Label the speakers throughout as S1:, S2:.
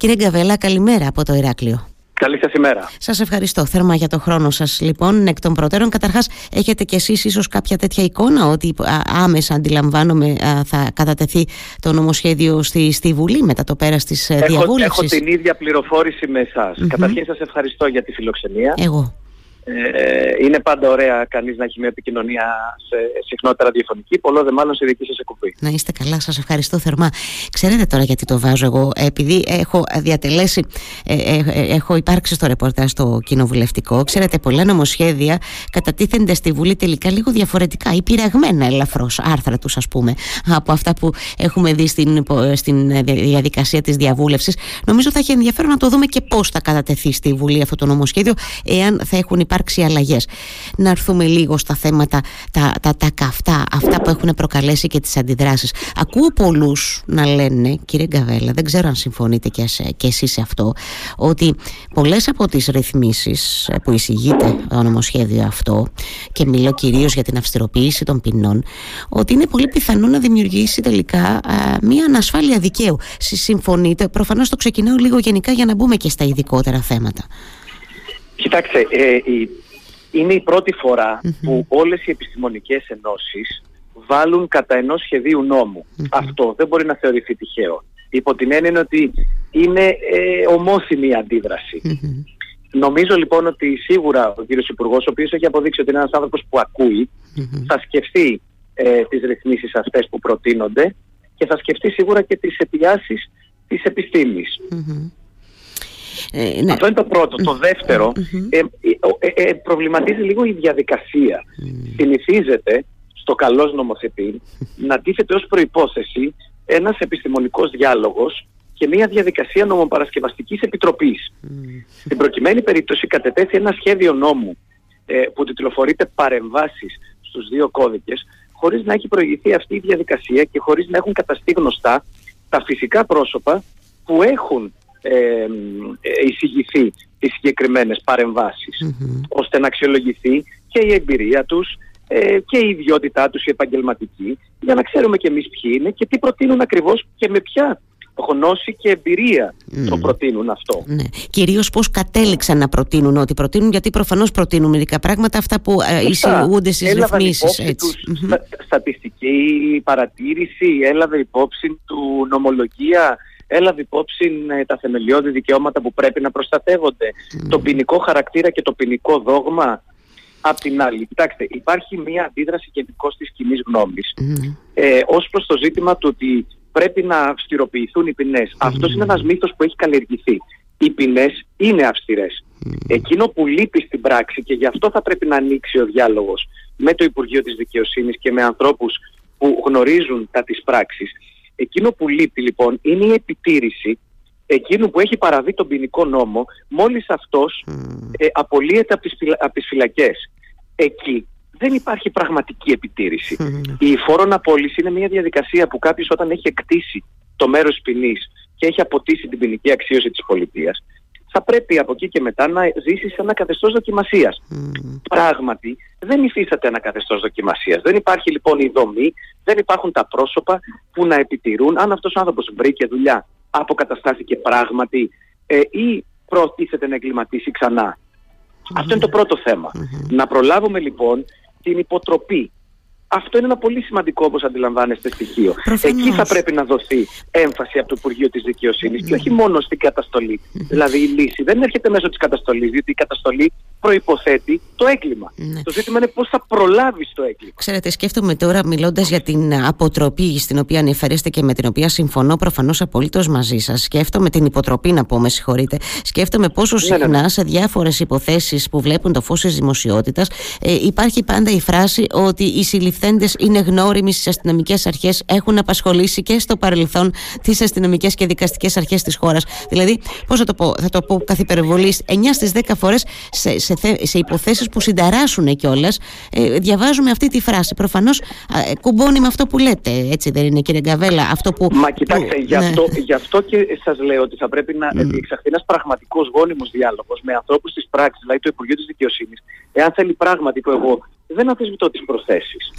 S1: Κύριε Γκαβέλα, καλημέρα από το Ηράκλειο.
S2: Καλή σας ημέρα.
S1: Σας ευχαριστώ θερμά για το χρόνο σας. Λοιπόν, εκ των προτέρων, καταρχάς, έχετε κι εσείς ίσως κάποια τέτοια εικόνα ότι άμεσα αντιλαμβάνομαι θα κατατεθεί το νομοσχέδιο στη, στη Βουλή μετά το πέρας της διαβούλευση.
S2: Έχω την ίδια πληροφόρηση με εσάς. mm Καταρχήν, σας ευχαριστώ για τη φιλοξενία.
S1: Εγώ.
S2: Ε, είναι πάντα ωραία κανείς να έχει μια επικοινωνία σε συχνότητα ραδιοφωνική, πολλός δε μάλλον σε δική σας εκπομπή.
S1: Να είστε καλά, σας ευχαριστώ θερμά. Ξέρετε τώρα γιατί το βάζω εγώ, επειδή έχω διατελέσει, ε, ε, ε έχω υπάρξει στο ρεπορτάζ στο κοινοβουλευτικό, ξέρετε πολλά νομοσχέδια κατατίθενται στη Βουλή τελικά λίγο διαφορετικά ή πειραγμένα ελαφρώς άρθρα τους ας πούμε από αυτά που έχουμε δει στην, στην διαδικασία της διαβούλευσης. Νομίζω θα έχει ενδιαφέρον να το δούμε και πώς θα κατατεθεί στη Βουλή αυτό το νομοσχέδιο εάν θα έχουν υπάρξει αλλαγές. Να έρθουμε λίγο στα θέματα τα, τα, τα καυτά, αυτά που έχουν προκαλέσει και τις αντιδράσεις. Ακούω πολλούς να λένε, κύριε Γκαβέλα, δεν ξέρω αν συμφωνείτε και, και εσείς σε αυτό, ότι πολλές από τις ρυθμίσεις που εισηγείται το νομοσχέδιο αυτό, και μιλώ κυρίως για την αυστηροποίηση των ποινών, ότι είναι πολύ πιθανό να δημιουργήσει τελικά μία ανασφάλεια δικαίου. Συμφωνείτε, προφανώς το ξεκινάω λίγο γενικά για να μπούμε και στα ειδικότερα θέματα.
S2: Κοιτάξτε, ε, είναι η πρώτη που όλες οι επιστημονικές ενώσεις βάλουν κατά ενός σχεδίου Αυτό δεν μπορεί να θεωρηθεί τυχαίο. Υπό την έννοια ότι είναι ε, ομόθυμη η αντιδραση Νομίζω λοιπόν ότι σίγουρα ο κύριος Υπουργός, ο οποίος έχει αποδείξει ότι είναι ένας άνθρωπος που ακούει, θα σκεφτεί ε, τις ρυθμίσεις αυτές που προτείνονται και θα σκεφτεί σίγουρα και τις αιτιάσεις της επιστήμης. Ε, ναι. Αυτό είναι το πρώτο. Το δευτερο ε, ε, ε, προβληματίζει λίγο η διαδικασία. Mm. Συνηθίζεται στο καλός νομοθετή να τίθεται ως προϋπόθεση ένας επιστημονικός διάλογος και μια διαδικασία νομοπαρασκευαστικής επιτροπής. Στην προκειμένη περίπτωση κατετέθη ένα σχέδιο νόμου που τιτλοφορείται παρεμβάσεις στους δύο κώδικες χωρίς να έχει προηγηθεί αυτή η διαδικασία και χωρίς να έχουν καταστεί γνωστά τα φυσικά πρόσωπα που έχουν ε, εισηγηθεί τις συγκεκριμένες ώστε να αξιολογηθεί και η εμπειρία τους ε, και η ιδιότητά τους η επαγγελματική για να ξέρουμε και εμείς ποιοι είναι και τι προτείνουν ακριβώς και με ποια γνώση και εμπειρία το προτείνουν αυτό.
S1: Ναι. Κυρίως πώς κατέληξαν να προτείνουν ότι προτείνουν γιατί προφανώς προτείνουν μερικά πράγματα αυτά που ε, εισηγούνται στις ρυθμίσεις. Έτσι.
S2: στατιστική παρατήρηση, έλαβε υπόψη του νομολογία έλαβε υπόψη ε, τα θεμελιώδη δικαιώματα που πρέπει να προστατεύονται, το ποινικό χαρακτήρα και το ποινικό δόγμα. Απ' την άλλη, κοιτάξτε, υπάρχει μια αντίδραση γενικώ της κοινή γνώμης mm. ε, ως προς το ζήτημα του ότι πρέπει να αυστηροποιηθούν οι ποινές. Mm. Αυτός είναι ένας μύθος που έχει καλλιεργηθεί. Οι ποινές είναι αυστηρές. Εκείνο που λείπει στην πράξη και γι' αυτό θα πρέπει να ανοίξει ο διάλογος με το Υπουργείο της Δικαιοσύνης και με ανθρώπους που γνωρίζουν τα της πράξης Εκείνο που λείπει λοιπόν είναι η επιτήρηση εκείνου που έχει παραβεί τον ποινικό νόμο μόλις αυτός ε, απολύεται από τις, από τις φυλακές. Εκεί δεν υπάρχει πραγματική επιτήρηση. Η φόρον απόλυση είναι μια διαδικασία που κάποιος όταν έχει εκτίσει το μέρος ποινής και έχει αποτίσει την ποινική αξίωση της πολιτείας θα πρέπει από εκεί και μετά να ζήσει σε ένα καθεστώς δοκιμασίας. Πράγματι, δεν υφίσταται ένα καθεστώς δοκιμασίας. Δεν υπάρχει λοιπόν η δομή, δεν υπάρχουν τα πρόσωπα που να επιτηρούν. Αν αυτός ο άνθρωπος βρήκε δουλειά, αποκαταστάθηκε πράγματι ε, ή προτίθεται να εγκληματίσει Αυτό είναι το πρώτο Να προλάβουμε λοιπόν την υποτροπή. Αυτό είναι ένα πολύ σημαντικό όπως αντιλαμβάνεστε στοιχείο. Εκεί θα πρέπει να δοθεί έμφαση από το Υπουργείο της Δικαιοσύνης και όχι μόνο στην καταστολή. Δηλαδή η λύση δεν έρχεται μέσω της καταστολής, διότι η καταστολή προϋποθέτει το έγκλημα. Ναι. Το ζήτημα είναι πώς θα προλάβεις το έγκλημα.
S1: Ξέρετε, σκέφτομαι τώρα μιλώντας για την αποτροπή στην οποία ανεφερέστε και με την οποία συμφωνώ προφανώς απολύτως μαζί σας. Σκέφτομαι την υποτροπή να πω, με συγχωρείτε. Σκέφτομαι πόσο ναι, ναι, ναι. συχνά σε διάφορες υποθέσεις που βλέπουν το φως της δημοσιότητας ε, υπάρχει πάντα η φράση ότι οι συλληφθέντες είναι γνώριμοι στις αστυνομικές αρχές, έχουν απασχολήσει και στο παρελθόν τις αστυνομικές και δικαστικές αρχές της χώρας. Δηλαδή, πώς θα το πω, θα το πω καθ' υπερβολής, 9 στις 10 φορές σε, σε, σε υποθέσεις που συνταράσσουν κιόλας, ε, διαβάζουμε αυτή τη φράση. Προφανώς ε, κουμπώνει με αυτό που λέτε, έτσι δεν είναι, κύριε Γκαβέλα. Αυτό που,
S2: Μα κοιτάξτε, γι, ναι. αυτό, γι' αυτό και σας λέω ότι θα πρέπει να mm. διεξαχθεί ένας πραγματικός γόνιμος διάλογος με ανθρώπους της πράξης, δηλαδή το Υπουργείο της Δικαιοσύνης, εάν θέλει πράγματι που εγώ δεν αμφισβητώ τις προθεσεις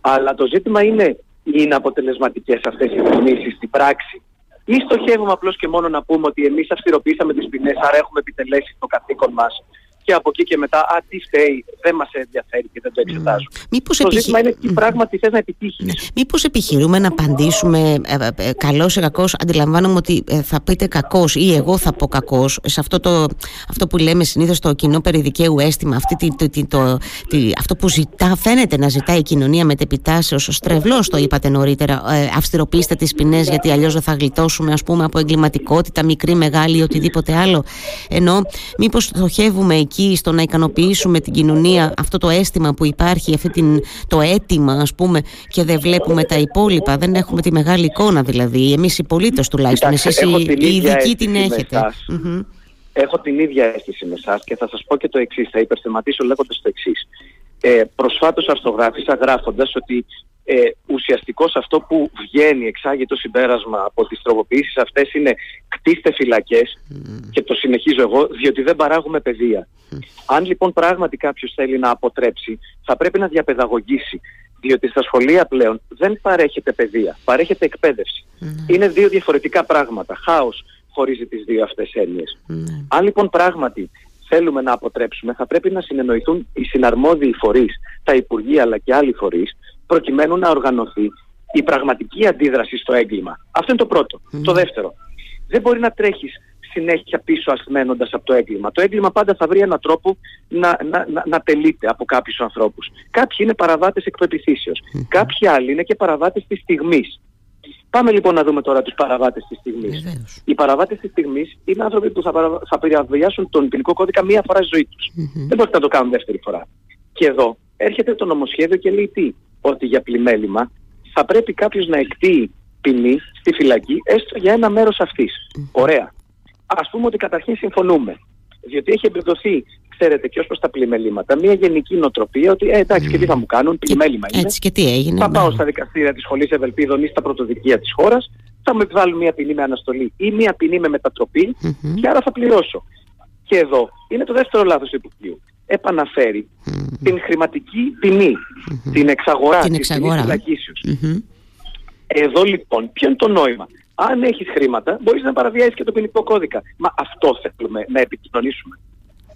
S2: Αλλά το ζήτημα είναι, είναι αποτελεσματικές αυτές οι ρυθμίσεις στην πράξη; ή στοχεύουμε απλώς και μόνο να πούμε ότι εμείς αυστηροποιήσαμε τις ποινές, άρα έχουμε επιτελέσει το καθήκον μας και από εκεί και μετά, α, τι φταίει, δεν μας ενδιαφέρει και δεν το εξετάζουμε. Mm. Μήπως το επιχει... ζήτημα είναι τι πράγματι θες να επιτύχεις. Ναι.
S1: Μήπως επιχειρούμε να απαντήσουμε ε, ε, ε, καλός ή κακός, αντιλαμβάνομαι ότι ε, θα πείτε κακός ή εγώ θα πω κακός, σε αυτό, το, αυτό που λέμε συνήθως το κοινό περιδικαίου αίσθημα, αυτή, το, το, τη, αυτό που ζητά, φαίνεται να ζητάει η κοινωνία μετεπιτάσεως, ο στρεβλός το είπατε νωρίτερα, ε, αυστηροποιήστε τις ποινές γιατί αλλιώς δεν θα γλιτώσουμε ας πούμε από εγκληματικότητα, μικρή, μεγάλη ή οτιδήποτε άλλο. Ενώ μήπως στοχεύουμε εκεί εκεί στο να ικανοποιήσουμε την κοινωνία αυτό το αίσθημα που υπάρχει, αυτή την, το αίτημα ας πούμε και δεν βλέπουμε τα υπόλοιπα, δεν έχουμε τη μεγάλη εικόνα δηλαδή, εμείς οι πολίτες τουλάχιστον, εσείς οι, ειδικοί την έχετε.
S2: Έχω την ίδια αίσθηση με εσάς και θα σας πω και το εξής, θα υπερθεματίσω λέγοντας το εξής. Ε, προσφάτως αρθογράφησα γράφοντας ότι ε, ουσιαστικώς αυτό που βγαίνει, εξάγει το συμπέρασμα από τις τροποποιήσεις αυτές είναι κτίστε φυλακές και το συνεχίζω εγώ διότι δεν παράγουμε παιδεία. Αν λοιπόν πράγματι κάποιος θέλει να αποτρέψει θα πρέπει να διαπαιδαγωγήσει διότι στα σχολεία πλέον δεν παρέχεται παιδεία, παρέχεται εκπαίδευση. Είναι δύο διαφορετικά πράγματα. Χάος χωρίζει τις δύο αυτές έννοιες. Αν λοιπόν πράγματι θέλουμε να αποτρέψουμε θα πρέπει να συνεννοηθούν οι συναρμόδιοι φορείς, τα Υπουργεία αλλά και άλλοι φορείς προκειμένου να οργανωθεί η πραγματική αντίδραση στο έγκλημα. Αυτό είναι το πρώτο. Το δεύτερο, δεν μπορεί να τρέχεις συνέχεια πίσω ασθμένοντας από το έγκλημα. Το έγκλημα πάντα θα βρει έναν τρόπο να, να, να, να τελείται από κάποιους ανθρώπους. Κάποιοι είναι παραβάτες εκ του Κάποιοι άλλοι είναι και παραβάτες της στιγμής. Πάμε λοιπόν να δούμε τώρα τους παραβάτες της στιγμής. Οι παραβάτες της στιγμής είναι άνθρωποι που θα, παρα... θα περιαβιάσουν τον ποινικό κώδικα μία φορά στη ζωή τους. Δεν μπορείτε να το κάνουν δεύτερη φορά. Και εδώ έρχεται το νομοσχέδιο και λέει τι; Ότι για πλημέλημα θα πρέπει κάποιος να εκτείει ποινή στη φυλακή έστω για ένα μέρος αυτής. Ωραία. Ας πούμε ότι καταρχήν συμφωνούμε. Διότι έχει εμπεδοθεί, ξέρετε, και ως προς τα πλημελήματα, μια γενική νοοτροπία ότι ε, εντάξει, και τι θα μου κάνουν, πλημέλημα είναι.
S1: Έτσι και τι έγινε.
S2: Θα πάω στα δικαστήρια της Σχολής Ευελπίδων ή στα πρωτοδικεία της χώρας, θα μου επιβάλλουν μια ποινή με αναστολή ή μια ποινή με μετατροπή και άρα θα πληρώσω. Και εδώ είναι το δεύτερο λάθος του Υπουργείου επαναφερει την χρηματική την εξαγορά την της εξαγορά. Εδώ λοιπόν, ποιο είναι το νόημα; Αν έχεις χρήματα, μπορείς να παραβιάσεις και το ποινικό κώδικα. Μα αυτό θέλουμε να επικοινωνήσουμε.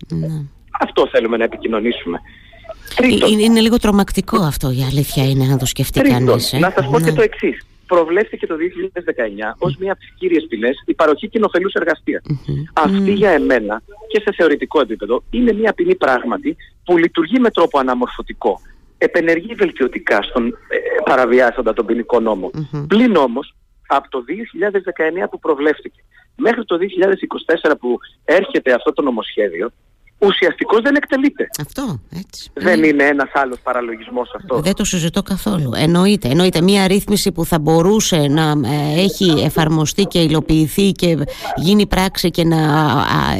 S2: Ναι. Αυτό θέλουμε να επικοινωνήσουμε.
S1: Τρίτον, είναι, είναι λίγο τρομακτικό αυτό η αλήθεια είναι να το σκεφτεί κανείς.
S2: Ε. Να σας πω και ναι. το εξής προβλέφθηκε το 2019 ως μία από τις κύριες ποινές η παροχή κοινοφελούς Αυτή για εμένα και σε θεωρητικό επίπεδο είναι μία ποινή πράγματι που λειτουργεί με τρόπο αναμορφωτικό. Επενεργεί βελτιωτικά στον ε, παραβιάσοντα τον ποινικό νόμο. Πλην όμως από το 2019 που προβλέφθηκε μέχρι το 2024 που έρχεται αυτό το νομοσχέδιο ουσιαστικώς δεν εκτελείται.
S1: Αυτό, έτσι.
S2: Δεν ναι. είναι ένας άλλος παραλογισμός αυτό.
S1: Δεν το συζητώ καθόλου. Εννοείται. Εννοείται μια ρύθμιση που θα μπορούσε να ε, έχει εφαρμοστεί και υλοποιηθεί και γίνει πράξη και να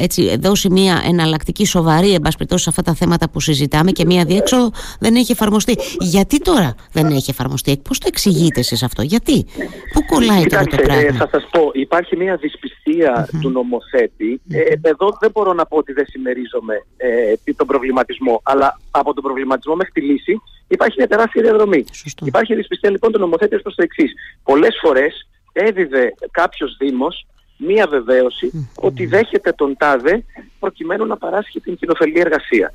S1: έτσι, δώσει μια εναλλακτική σοβαρή εμπασπιτό σε αυτά τα θέματα που συζητάμε και μια διέξοδο δεν έχει εφαρμοστεί. Γιατί τώρα δεν έχει εφαρμοστεί, πώς το εξηγείτε εσείς αυτό, γιατί, πού κολλάει τώρα το πράγμα. Ε,
S2: θα σας πω, υπάρχει μια δυσπιστία του νομοθέτη. Ε, εδώ δεν μπορώ να πω ότι δεν συμμερίζομαι ε, τον προβληματισμό. Αλλά από τον προβληματισμό μέχρι τη λύση υπάρχει μια τεράστια διαδρομή. Σωστό. Υπάρχει δυσπιστία λοιπόν των νομοθέτων προ το εξής. Πολλές φορές έδιδε κάποιος Δήμος μία βεβαίωση ότι δέχεται τον τάδε προκειμένου να παράσχει την κοινοφελή εργασία.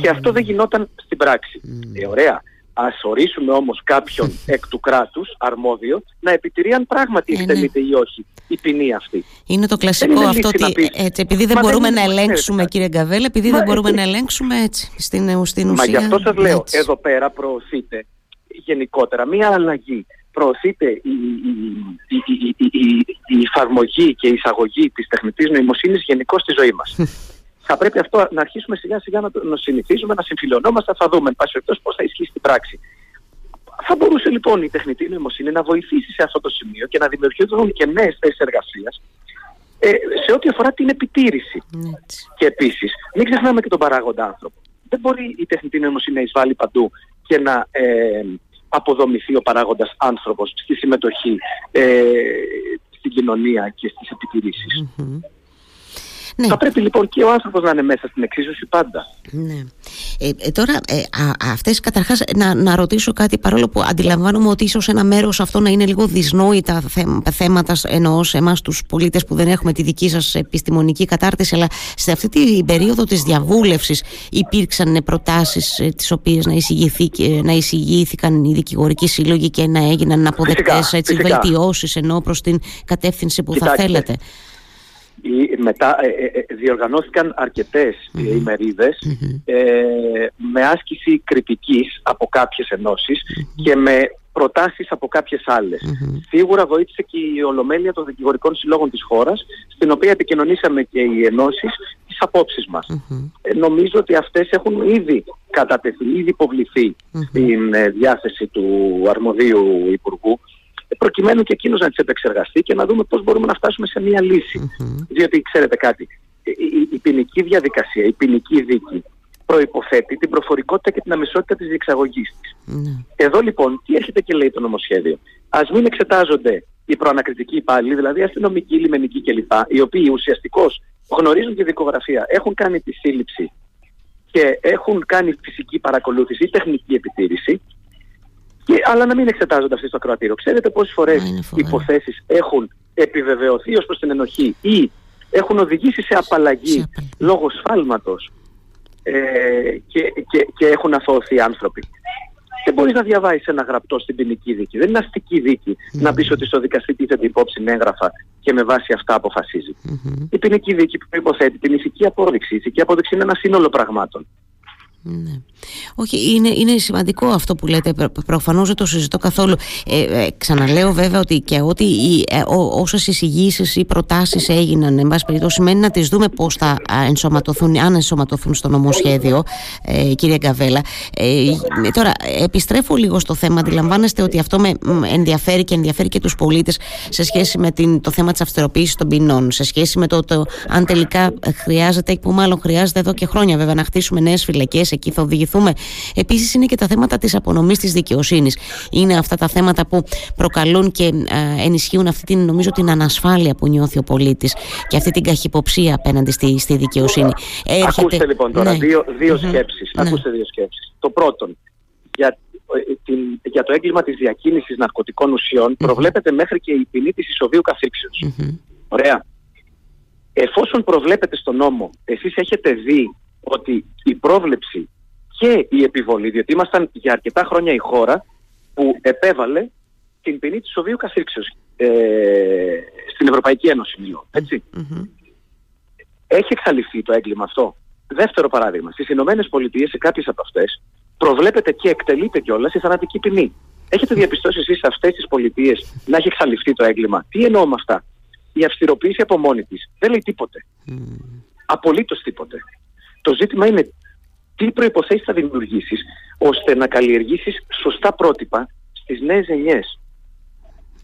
S2: Και αυτό δεν γινόταν στην πράξη. Ε, ωραία. Α ορίσουμε όμως κάποιον εκ του κράτους αρμόδιο να επιτηρεί αν πράγματι ε, εκτελείται ή όχι η ποινή αυτή.
S1: Είναι το κλασικό αυτό ότι έτσι, επειδή δεν μπορούμε να ελέγξουμε, κύριε Γκαβέλ, επειδή δεν μπορούμε να ελέγξουμε έτσι στην, στην ουσία.
S2: Μα γι' αυτό σας λέω, εδώ πέρα προωθείται γενικότερα μία αλλαγή. Προωθείται η, η, η, η, εφαρμογή και η εισαγωγή της τεχνητής νοημοσύνης γενικώ στη ζωή μας. θα πρέπει αυτό να αρχίσουμε σιγά σιγά να, να συνηθίζουμε, να συμφιλωνόμαστε, θα δούμε, εν πάση περιπτώσει, πώς θα ισχύει στην πράξη. Θα μπορούσε λοιπόν η τεχνητή νοημοσύνη να βοηθήσει σε αυτό το σημείο και να δημιουργηθούν και νέες θέσεις εργασίας ε, σε ό,τι αφορά την επιτήρηση. Και επίσης, μην ξεχνάμε και τον παράγοντα άνθρωπο. Δεν μπορεί η τεχνητή νοημοσύνη να εισβάλλει παντού και να ε, αποδομηθεί ο παράγοντας άνθρωπος στη συμμετοχή ε, στην κοινωνία και στις επιτηρησεις Ναι. Θα πρέπει λοιπόν και ο άνθρωπος να είναι μέσα στην εξίσωση πάντα.
S1: Ναι. Ε, ε, τώρα, ε, αυτές καταρχάς να, να ρωτήσω κάτι παρόλο που αντιλαμβάνομαι ότι ίσως ένα μέρος αυτό να είναι λίγο δυσνόητα θέματα εννοώ σε εμάς τους πολίτες που δεν έχουμε τη δική σας επιστημονική κατάρτιση αλλά σε αυτή την περίοδο της διαβούλευσης υπήρξαν προτάσεις ε, τις οποίες να, να εισηγήθηκαν οι δικηγορικοί σύλλογοι και να έγιναν αποδεκτές έτσι, βελτιώσεις ενώ προς την κατεύθυνση που θα θέλετε
S2: μετά ε, ε, ε, διοργανώθηκαν αρκετές mm-hmm. ημεριδες με άσκηση κριτικής από κάποιες και με προτάσεις από κάποιες Σίγουρα βοήθησε και η Ολομέλεια των Δικηγορικών Συλλόγων της χώρας, στην οποία επικοινωνήσαμε και οι ενώσεις τις απόψεις μας. νομίζω ότι αυτές έχουν ήδη κατατεθεί, ήδη υποβληθεί στην διάθεση του αρμοδίου Υπουργού προκειμένου και εκείνος να τις επεξεργαστεί και να δούμε πώς μπορούμε να φτάσουμε σε μια λυση Διότι ξέρετε κάτι, η, η ποινική διαδικασία, η ποινική δίκη προϋποθέτει την προφορικότητα και την αμεσότητα της διεξαγωγής της. Εδώ λοιπόν τι έρχεται και λέει το νομοσχέδιο. Ας μην εξετάζονται οι προανακριτικοί υπάλληλοι, δηλαδή αστυνομικοί, λιμενικοί κλπ. Οι οποίοι ουσιαστικώς γνωρίζουν τη δικογραφία, έχουν κάνει τη σύλληψη και έχουν κάνει φυσική παρακολούθηση ή τεχνική επιτήρηση και, αλλά να μην εξετάζονται αυτοί στο ακροατήριο. Ξέρετε πόσες φορές οι υποθέσεις έχουν επιβεβαιωθεί ως προς την ενοχή ή έχουν οδηγήσει σε απαλλαγή λόγω σφάλματος ε, και, και, και έχουν αθωωωθεί άνθρωποι. Δεν μπορείς να διαβάσεις ένα γραπτό στην ποινική δίκη. Δεν είναι αστική δίκη να πεις ότι στο δικαστή τίθεται υπόψη έγγραφα και με βάση αυτά Η ποινική δίκη προποθέτει την ηθική απόδειξη. Η ηθική απόδειξη είναι ένα σύνολο πραγμάτων.
S1: Ναι. Όχι, είναι, είναι σημαντικό αυτό που λέτε. Προφανώς δεν το συζητώ καθόλου. Ε, ε, ξαναλέω βέβαια ότι και ότι ε, όσες εισηγήσεις ή προτάσεις έγιναν, εν πάση περιπτώσει, σημαίνει να τις δούμε πώς θα ενσωματωθούν, αν ενσωματωθούν στο νομοσχέδιο, ε, κύριε Γκαβέλα. Ε, τώρα, επιστρέφω λίγο στο θέμα. Αντιλαμβάνεστε ότι αυτό με ενδιαφέρει και ενδιαφέρει και τους πολίτες σε σχέση με την, το θέμα της αυστηροποίησης των ποινών, σε σχέση με το, το αν τελικά χρειάζεται, που μάλλον χρειάζεται εδώ και χρόνια βέβαια, να χτίσουμε νέες φυλακές εκεί θα οδηγηθούμε. Επίσης είναι και τα θέματα της απονομής της δικαιοσύνης. Είναι αυτά τα θέματα που προκαλούν και ενισχύουν αυτή την, νομίζω, την ανασφάλεια που νιώθει ο πολίτης και αυτή την καχυποψία απέναντι στη, στη δικαιοσύνη.
S2: Έρχεται... Ακούστε λοιπόν τώρα ναι. δύο, δύο σκέψεις. Ναι. Ακούστε δύο σκέψεις. Το πρώτον, για, ε, την, για το έγκλημα της διακίνησης ναρκωτικών προβλέπεται μέχρι και η ποινή της ισοβίου Ωραία. Εφόσον προβλέπετε στον νόμο, εσείς έχετε δει ότι η πρόβλεψη και η επιβολή, διότι ήμασταν για αρκετά χρόνια η χώρα που επέβαλε την ποινή της Σοβίου Καθήξεως ε, στην Ευρωπαϊκή Ένωση μιλώ, Έχει εξαλειφθεί το έγκλημα αυτό. Δεύτερο παράδειγμα, στις Ηνωμένες Πολιτείες σε κάποιες από αυτές προβλέπεται και εκτελείται κιόλας η θανατική ποινή. Έχετε διαπιστώσει εσείς σε αυτές τις πολιτείες να έχει εξαλειφθεί το έγκλημα; Τι εννοώ με αυτά; Η αυστηροποίηση από μόνη της δεν λέει τίποτε. Mm. Απολύτως τίποτε. Το ζήτημα είναι τι προϋποθέσεις θα δημιουργήσεις ώστε να καλλιεργήσεις σωστά πρότυπα στις νέες γενιές.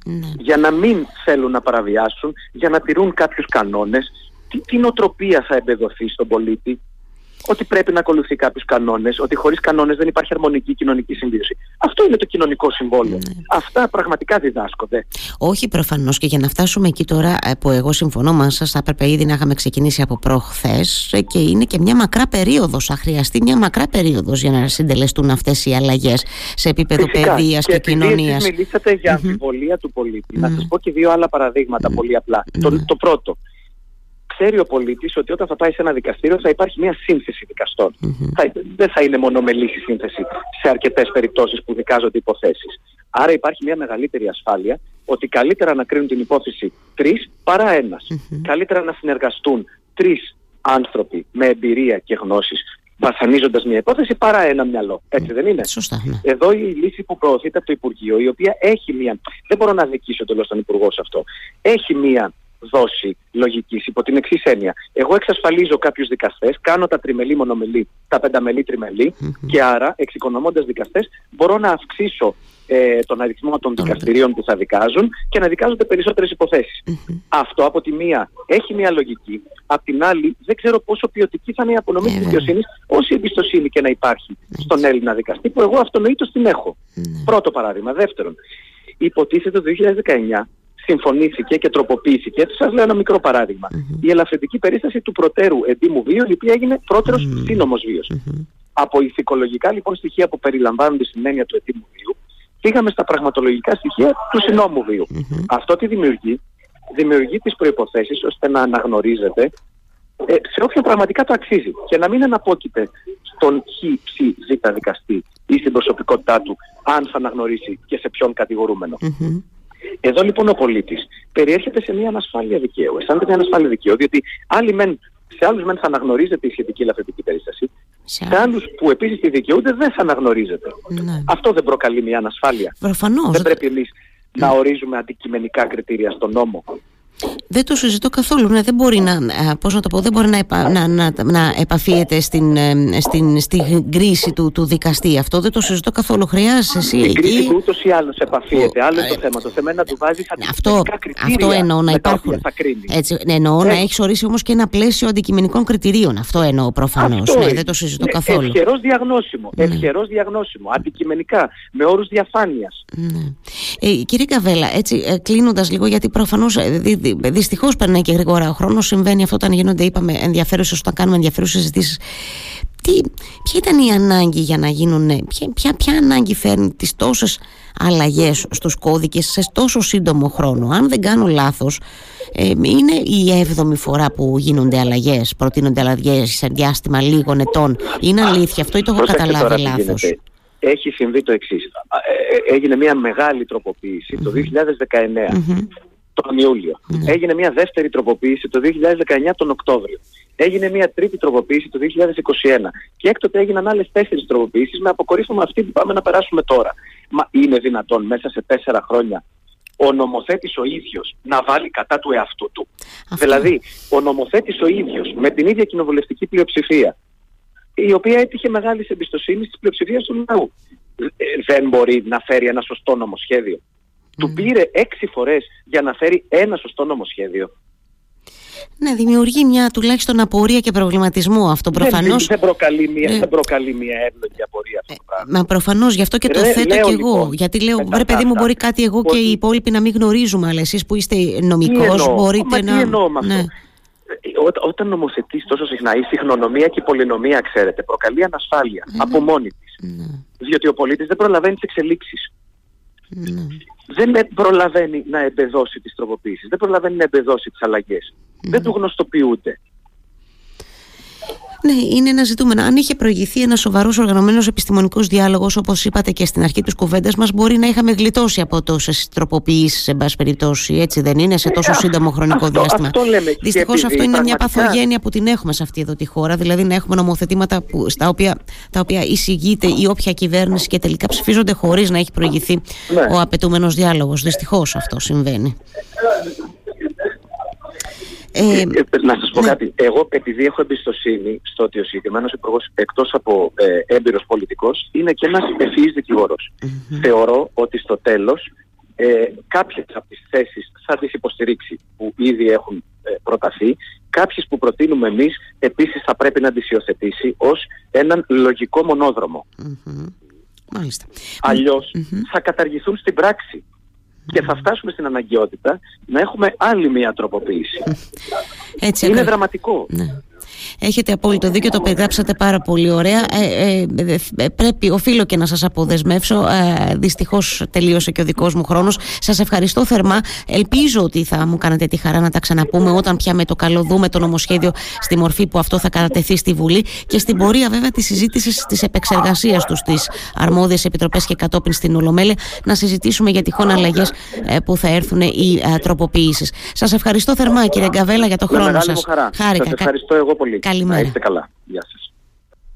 S2: Ναι. Για να μην θέλουν να παραβιάσουν, για να τηρούν κάποιους κανόνες, τι, τι νοοτροπία θα εμπεδοθεί στον πολίτη, ότι πρέπει να ακολουθεί κάποιους κανόνες, ότι χωρίς κανόνες δεν υπάρχει αρμονική κοινωνική συμβίωση. Αυτό είναι το κοινωνικό συμβόλαιο. Ναι. Αυτά πραγματικά διδάσκονται.
S1: Όχι προφανώς και για να φτάσουμε εκεί τώρα ε, που εγώ συμφωνώ μαζί σας, θα έπρεπε ήδη να είχαμε ξεκινήσει από προχθές ε, και είναι και μια μακρά περίοδος. Θα χρειαστεί μια μακρά περίοδος για να συντελεστούν αυτές οι αλλαγές σε επίπεδο παιδείας και, και κοινωνίας.
S2: Μιλήσατε για αμφιβολία του πολίτη. Να σας πω και δύο άλλα παραδείγματα πολύ απλά. Το, το πρώτο ξέρει ο πολίτης ότι όταν θα πάει σε ένα δικαστήριο θα υπάρχει μια σύνθεση Θα, δεν θα είναι μονομελής η σύνθεση σε αρκετές περιπτώσεις που δικάζονται υποθέσεις. Άρα υπάρχει μια μεγαλύτερη ασφάλεια ότι καλύτερα να κρίνουν την υπόθεση τρεις παρά ένας. Καλύτερα να συνεργαστούν τρεις άνθρωποι με εμπειρία και γνώσεις βασανίζοντας μια υπόθεση παρά ένα μυαλό. Έτσι δεν είναι;
S1: Σωστά, ναι.
S2: Εδώ η λύση που προωθείται από το Υπουργείο, η οποία έχει μια. Δεν μπορώ να δικήσω τελώ τον Υπουργό σε αυτό. Έχει μια δόση λογικής υπό την εξής έννοια. Εγώ εξασφαλίζω κάποιους δικαστές, κάνω τα τριμελή μονομελή, τα πενταμελή και άρα εξοικονομώντας δικαστές μπορώ να αυξήσω ε, τον αριθμό των δικαστηρίων που θα δικάζουν και να δικάζονται περισσότερες Αυτό από τη μία έχει μια λογική, απ' την άλλη δεν ξέρω πόσο ποιοτική θα είναι η απονομή της δικαιοσύνης, όση εμπιστοσύνη και να υπάρχει στον Έλληνα δικαστή, που εγώ αυτονοήτως την έχω. Πρώτο παράδειγμα. Δεύτερον, υποτίθεται το 2019 συμφωνήθηκε και τροποποιήθηκε. Σας λέω ένα μικρό Η ελαφρυντική περίσταση του προτέρου εντύμου βίου, η οποία έγινε πρώτερος mm-hmm. σύνομος Από ηθικολογικά λοιπόν στοιχεία που περιλαμβάνονται στην έννοια του εντύμου βίου, πήγαμε στα πραγματολογικά στοιχεία του συνόμου βίου. Αυτό τι δημιουργεί, δημιουργεί τις προποθέσει ώστε να αναγνωρίζεται ε, σε όποιον πραγματικά το αξίζει και να μην αναπόκειται στον χ, ψ, ζ δικαστή ή στην προσωπικότητά του αν θα αναγνωρίσει και σε ποιον κατηγορούμενο. Εδώ λοιπόν ο πολίτης περιέρχεται σε μια ανασφάλεια δικαίου. Αισθάνεται μια ανασφάλεια δικαίου, διότι άλλοι μεν, σε άλλους μεν θα αναγνωρίζεται η σχετική ελαφρυντική περίσταση, σε, σε άλλους που επίσης τη δικαιούνται δεν θα αναγνωρίζεται. Ναι. Αυτό δεν προκαλεί μια ανασφάλεια.
S1: Προφανώς.
S2: Δεν πρέπει εμείς να ορίζουμε αντικειμενικά κριτήρια στον νόμο.
S1: Δεν το συζητώ καθόλου. Ναι, δεν μπορεί να, πώς να, το πω, δεν μπορεί να, επα, να, να, να επαφίεται στην, ε, στην, στην κρίση του, του δικαστή. Αυτό δεν το συζητώ καθόλου. Χρειάζεσαι εσύ.
S2: Η κρίση του ούτως ή άλλως επαφίεται. Άλλο είναι το θέμα. Το θέμα είναι να του βάζεις
S1: αυτό, αυτό εννοώ να υπάρχουν. Έτσι, ναι, εννοώ ε. να έχεις ορίσει όμως και ένα πλαίσιο αντικειμενικών κριτηρίων. Αυτό εννοώ προφανώς. Ναι, δεν το συζητώ ναι, καθόλου.
S2: Ευχερός διαγνώσιμο. Ναι. Ευχερός διαγνώσιμο. Αντικειμενικά. Με όρους διαφάνειας.
S1: Ναι. Ε, κύριε Καβέλα, έτσι ε, κλείνοντας λίγο, γιατί προφανώς ε, Δυστυχώς περνάει και γρήγορα ο χρόνος. Συμβαίνει αυτό όταν γίνονται, είπαμε, ενδιαφέρουσες, όταν κάνουμε ενδιαφέρουσες συζητήσεις. Τι, ποια ήταν η ανάγκη για να γίνουν, ποια, ποια, ποια ανάγκη φέρνει τις τόσες αλλαγές στους κώδικες σε τόσο σύντομο χρόνο; Αν δεν κάνω λάθος, ε, είναι η έβδομη φορά που γίνονται αλλαγές, προτείνονται αλλαγές σε διάστημα λίγων ετών. Είναι αλήθεια αυτό ή το έχω καταλάβει λάθος;
S2: Έχει συμβεί το εξής. Ε, ε, έγινε μια μεγάλη τροποποίηση το 2019 τον Ιούλιο. Ναι. Έγινε μια δεύτερη τροποποίηση το 2019 τον Οκτώβριο. Έγινε μια τρίτη τροποποίηση το 2021. Και έκτοτε έγιναν άλλες τέσσερις τροποποίησει με αποκορύφωμα αυτή που πάμε να περάσουμε τώρα. Μα είναι δυνατόν μέσα σε τέσσερα χρόνια ο νομοθέτης ο ίδιος να βάλει κατά του εαυτού του; Δηλαδή, ο νομοθέτης ο ίδιος με την ίδια κοινοβουλευτική πλειοψηφία, η οποία έτυχε μεγάλης εμπιστοσύνης της πλειοψηφίας του λαού, ε, δεν μπορεί να φέρει ένα σωστό νομοσχέδιο; Του πήρε έξι φορές για να φέρει ένα σωστό νομοσχέδιο.
S1: Ναι, δημιουργεί μια τουλάχιστον απορία και προβληματισμό αυτό προφανώς.
S2: Δεν, προκαλεί μια, ε, δεν προκαλεί μια εύλογη απορία αυτό το ε, πράγμα.
S1: Μα προφανώς γι' αυτό και το θέτω κι εγώ. Λοιπόν, γιατί λέω, βρε παιδί μου, μπορεί κάτι εγώ και οι υπόλοιποι να μην γνωρίζουμε, αλλά εσείς που είστε νομικός μπορείτε
S2: να. Τι εννοώ με αυτό; Ναι. Ό, όταν νομοθετείς τόσο συχνά, η συχνονομία και η πολυνομία, ξέρετε, προκαλεί ανασφάλεια ναι. από μόνη της. Ναι. Διότι ο πολίτης δεν προλαβαίνει τις εξελίξεις. Ναι δεν προλαβαίνει να εμπεδώσει τις τροποποίησεις, δεν προλαβαίνει να εμπεδώσει τις αλλαγές. Δεν του γνωστοποιούνται.
S1: Ναι, είναι ένα ζητούμενο. Αν είχε προηγηθεί ένας σοβαρός οργανωμένος επιστημονικός διάλογος, όπως είπατε και στην αρχή της κουβέντας μας, μπορεί να είχαμε γλιτώσει από τόσες τροποποιήσεις, σε πάση περιπτώσει. Έτσι δεν είναι, σε τόσο ε, σύντομο χρονικό
S2: αυτό,
S1: διάστημα.
S2: Δυστυχώς
S1: αυτό είναι μια παθογένεια που την έχουμε σε αυτή εδώ τη χώρα. Δηλαδή να έχουμε νομοθετήματα που, στα οποία, τα οποία εισηγείται η όποια κυβέρνηση και τελικά ψηφίζονται χωρίς να έχει προηγηθεί ναι. ο απαιτούμενος διάλογος. Δυστυχώς αυτό συμβαίνει.
S2: Ε, ε, να σας πω ναι. κάτι. Εγώ επειδή έχω εμπιστοσύνη στο ότι ο συγκεκριμένος υπουργός εκτός από ε, έμπειρος πολιτικός είναι και ένας ευφυής Θεωρώ ότι στο τέλος ε, κάποιες από τις θέσεις θα τις υποστηρίξει που ήδη έχουν ε, προταθεί. Κάποιες που προτείνουμε εμείς επίσης θα πρέπει να τις υιοθετήσει ως έναν λογικό μονόδρομο. αλλιως θα καταργηθούν στην πράξη και θα φτάσουμε στην αναγκαιότητα να έχουμε άλλη μια τροποποίηση.
S1: Έτσι,
S2: Είναι δραματικό.
S1: Ναι. Έχετε απόλυτο δίκιο, το περιγράψατε πάρα πολύ ωραία. Ε, ε, ε πρέπει, οφείλω και να σας αποδεσμεύσω. Ε, δυστυχώς τελείωσε και ο δικός μου χρόνος. Σας ευχαριστώ θερμά. Ελπίζω ότι θα μου κάνετε τη χαρά να τα ξαναπούμε όταν πια με το καλό δούμε το νομοσχέδιο στη μορφή που αυτό θα κατατεθεί στη Βουλή και στην πορεία βέβαια της συζήτησης της επεξεργασίας τους στι αρμόδιες επιτροπές και κατόπιν στην Ολομέλεια να συζητήσουμε για τυχόν αλλαγές ε, που θα έρθουν οι ε, τροποποιήσεις. Σας ευχαριστώ θερμά κύριε Γκαβέλα για το χρόνο σας.
S2: Χάρηκα. Σας ευχαριστώ εγώ πολύ.
S1: Καλημέρα.
S2: Να είστε καλά. Γεια σας.